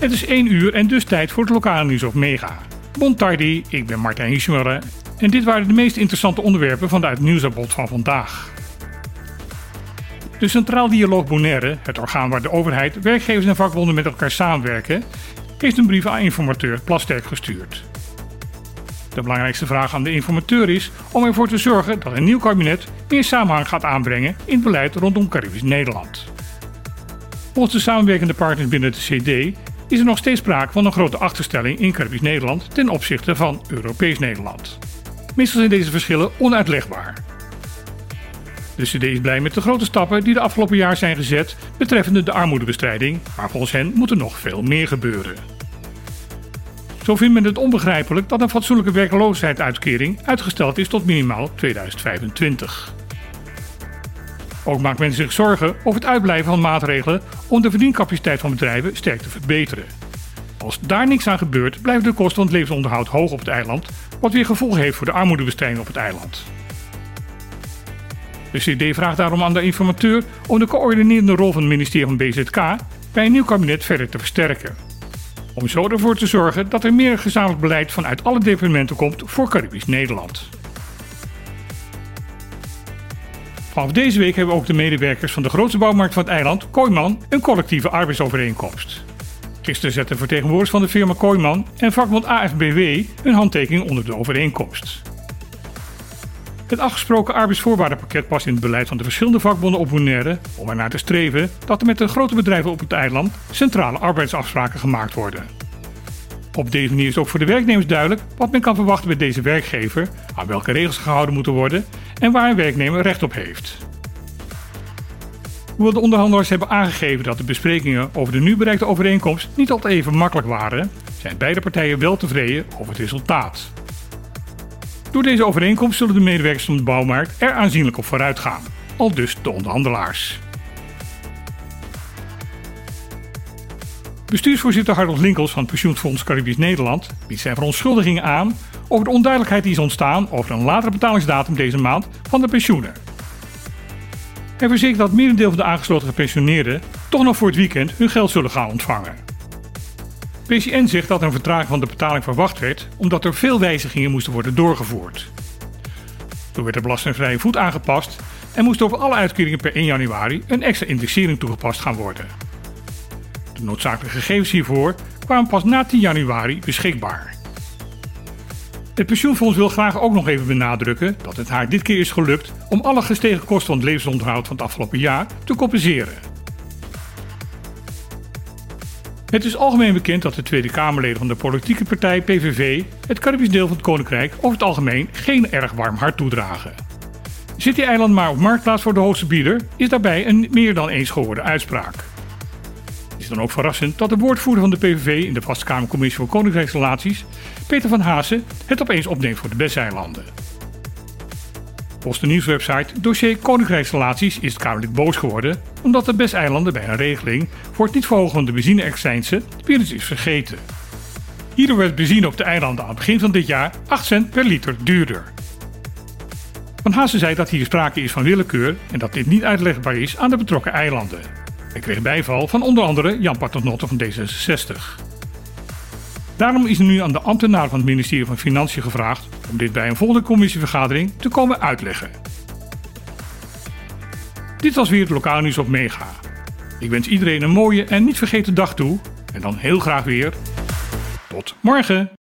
Het is 1 uur en dus tijd voor het lokale nieuws op Mega. Bon tardi, ik ben Martijn Hiesmuller en dit waren de meest interessante onderwerpen van het van vandaag. De Centraal Dialoog Bonaire, het orgaan waar de overheid, werkgevers en vakbonden met elkaar samenwerken, heeft een brief aan informateur Plasterk gestuurd. De belangrijkste vraag aan de informateur is om ervoor te zorgen dat een nieuw kabinet meer samenhang gaat aanbrengen in het beleid rondom Caribisch Nederland. Volgens de samenwerkende partners binnen de CD is er nog steeds sprake van een grote achterstelling in Caribisch Nederland ten opzichte van Europees Nederland. Meestal zijn deze verschillen onuitlegbaar. De CD is blij met de grote stappen die de afgelopen jaar zijn gezet betreffende de armoedebestrijding, maar volgens hen moet er nog veel meer gebeuren. Zo vindt men het onbegrijpelijk dat een fatsoenlijke werkloosheidsuitkering uitgesteld is tot minimaal 2025. Ook maakt men zich zorgen over het uitblijven van maatregelen om de verdiencapaciteit van bedrijven sterk te verbeteren. Als daar niks aan gebeurt, blijven de kosten van het levensonderhoud hoog op het eiland, wat weer gevolgen heeft voor de armoedebestrijding op het eiland. De CD vraagt daarom aan de informateur om de coördinerende rol van het ministerie van BZK bij een nieuw kabinet verder te versterken. Om zo ervoor te zorgen dat er meer gezamenlijk beleid vanuit alle departementen komt voor Caribisch Nederland. Vanaf deze week hebben ook de medewerkers van de grootste bouwmarkt van het eiland, Kooiman, een collectieve arbeidsovereenkomst. Gisteren zetten vertegenwoordigers van de firma Kooiman en vakbond AFBW hun handtekening onder de overeenkomst. Het afgesproken arbeidsvoorwaardenpakket past in het beleid van de verschillende vakbonden op Bonaire om ernaar te streven dat er met de grote bedrijven op het eiland centrale arbeidsafspraken gemaakt worden. Op deze manier is ook voor de werknemers duidelijk wat men kan verwachten bij deze werkgever, aan welke regels gehouden moeten worden en waar een werknemer recht op heeft. Hoewel de onderhandelaars hebben aangegeven dat de besprekingen over de nu bereikte overeenkomst niet altijd even makkelijk waren, zijn beide partijen wel tevreden over het resultaat. Door deze overeenkomst zullen de medewerkers van de bouwmarkt er aanzienlijk op vooruit gaan, al dus de onderhandelaars. Bestuursvoorzitter Harold Linkels van het Pensioenfonds Caribisch Nederland biedt zijn verontschuldigingen aan over de onduidelijkheid die is ontstaan over een latere betalingsdatum deze maand van de pensioenen. Hij verzekert dat merendeel van de aangesloten gepensioneerden toch nog voor het weekend hun geld zullen gaan ontvangen. PCN zegt dat een vertraging van de betaling verwacht werd omdat er veel wijzigingen moesten worden doorgevoerd. Toen werd de belastingvrije voet aangepast en moest over alle uitkeringen per 1 januari een extra indexering toegepast gaan worden. De noodzakelijke gegevens hiervoor kwamen pas na 10 januari beschikbaar. Het pensioenfonds wil graag ook nog even benadrukken dat het haar dit keer is gelukt om alle gestegen kosten van het levensonderhoud van het afgelopen jaar te compenseren. Het is algemeen bekend dat de Tweede Kamerleden van de politieke partij PVV het Caribisch deel van het Koninkrijk over het algemeen geen erg warm hart toedragen. Zit die eiland maar op marktplaats voor de hoogste bieder, is daarbij een meer dan eens gehoorde uitspraak. Dan ook verrassend dat de woordvoerder van de PVV in de Vaste Kamercommissie voor Koninkrijksrelaties, Peter van Haasen, het opeens opneemt voor de Besseilanden. Volgens de nieuwswebsite Dossier Koninkrijksrelaties is het Kamerlid boos geworden omdat de Besteilanden bij een regeling voor het niet verhogen van de benzine-excijnsen weer eens is vergeten. Hierdoor werd benzine op de eilanden aan het begin van dit jaar 8 cent per liter duurder. Van Haase zei dat hier sprake is van willekeur en dat dit niet uitlegbaar is aan de betrokken eilanden. Hij kreeg bijval van onder andere Jan Paternotte van D66. Daarom is nu aan de ambtenaar van het ministerie van Financiën gevraagd om dit bij een volgende commissievergadering te komen uitleggen. Dit was weer het lokale nieuws op Mega. Ik wens iedereen een mooie en niet vergeten dag toe en dan heel graag weer tot morgen.